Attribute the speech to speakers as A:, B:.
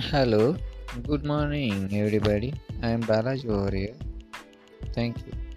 A: Hello, good morning, everybody. I am Balaji over here. Thank you.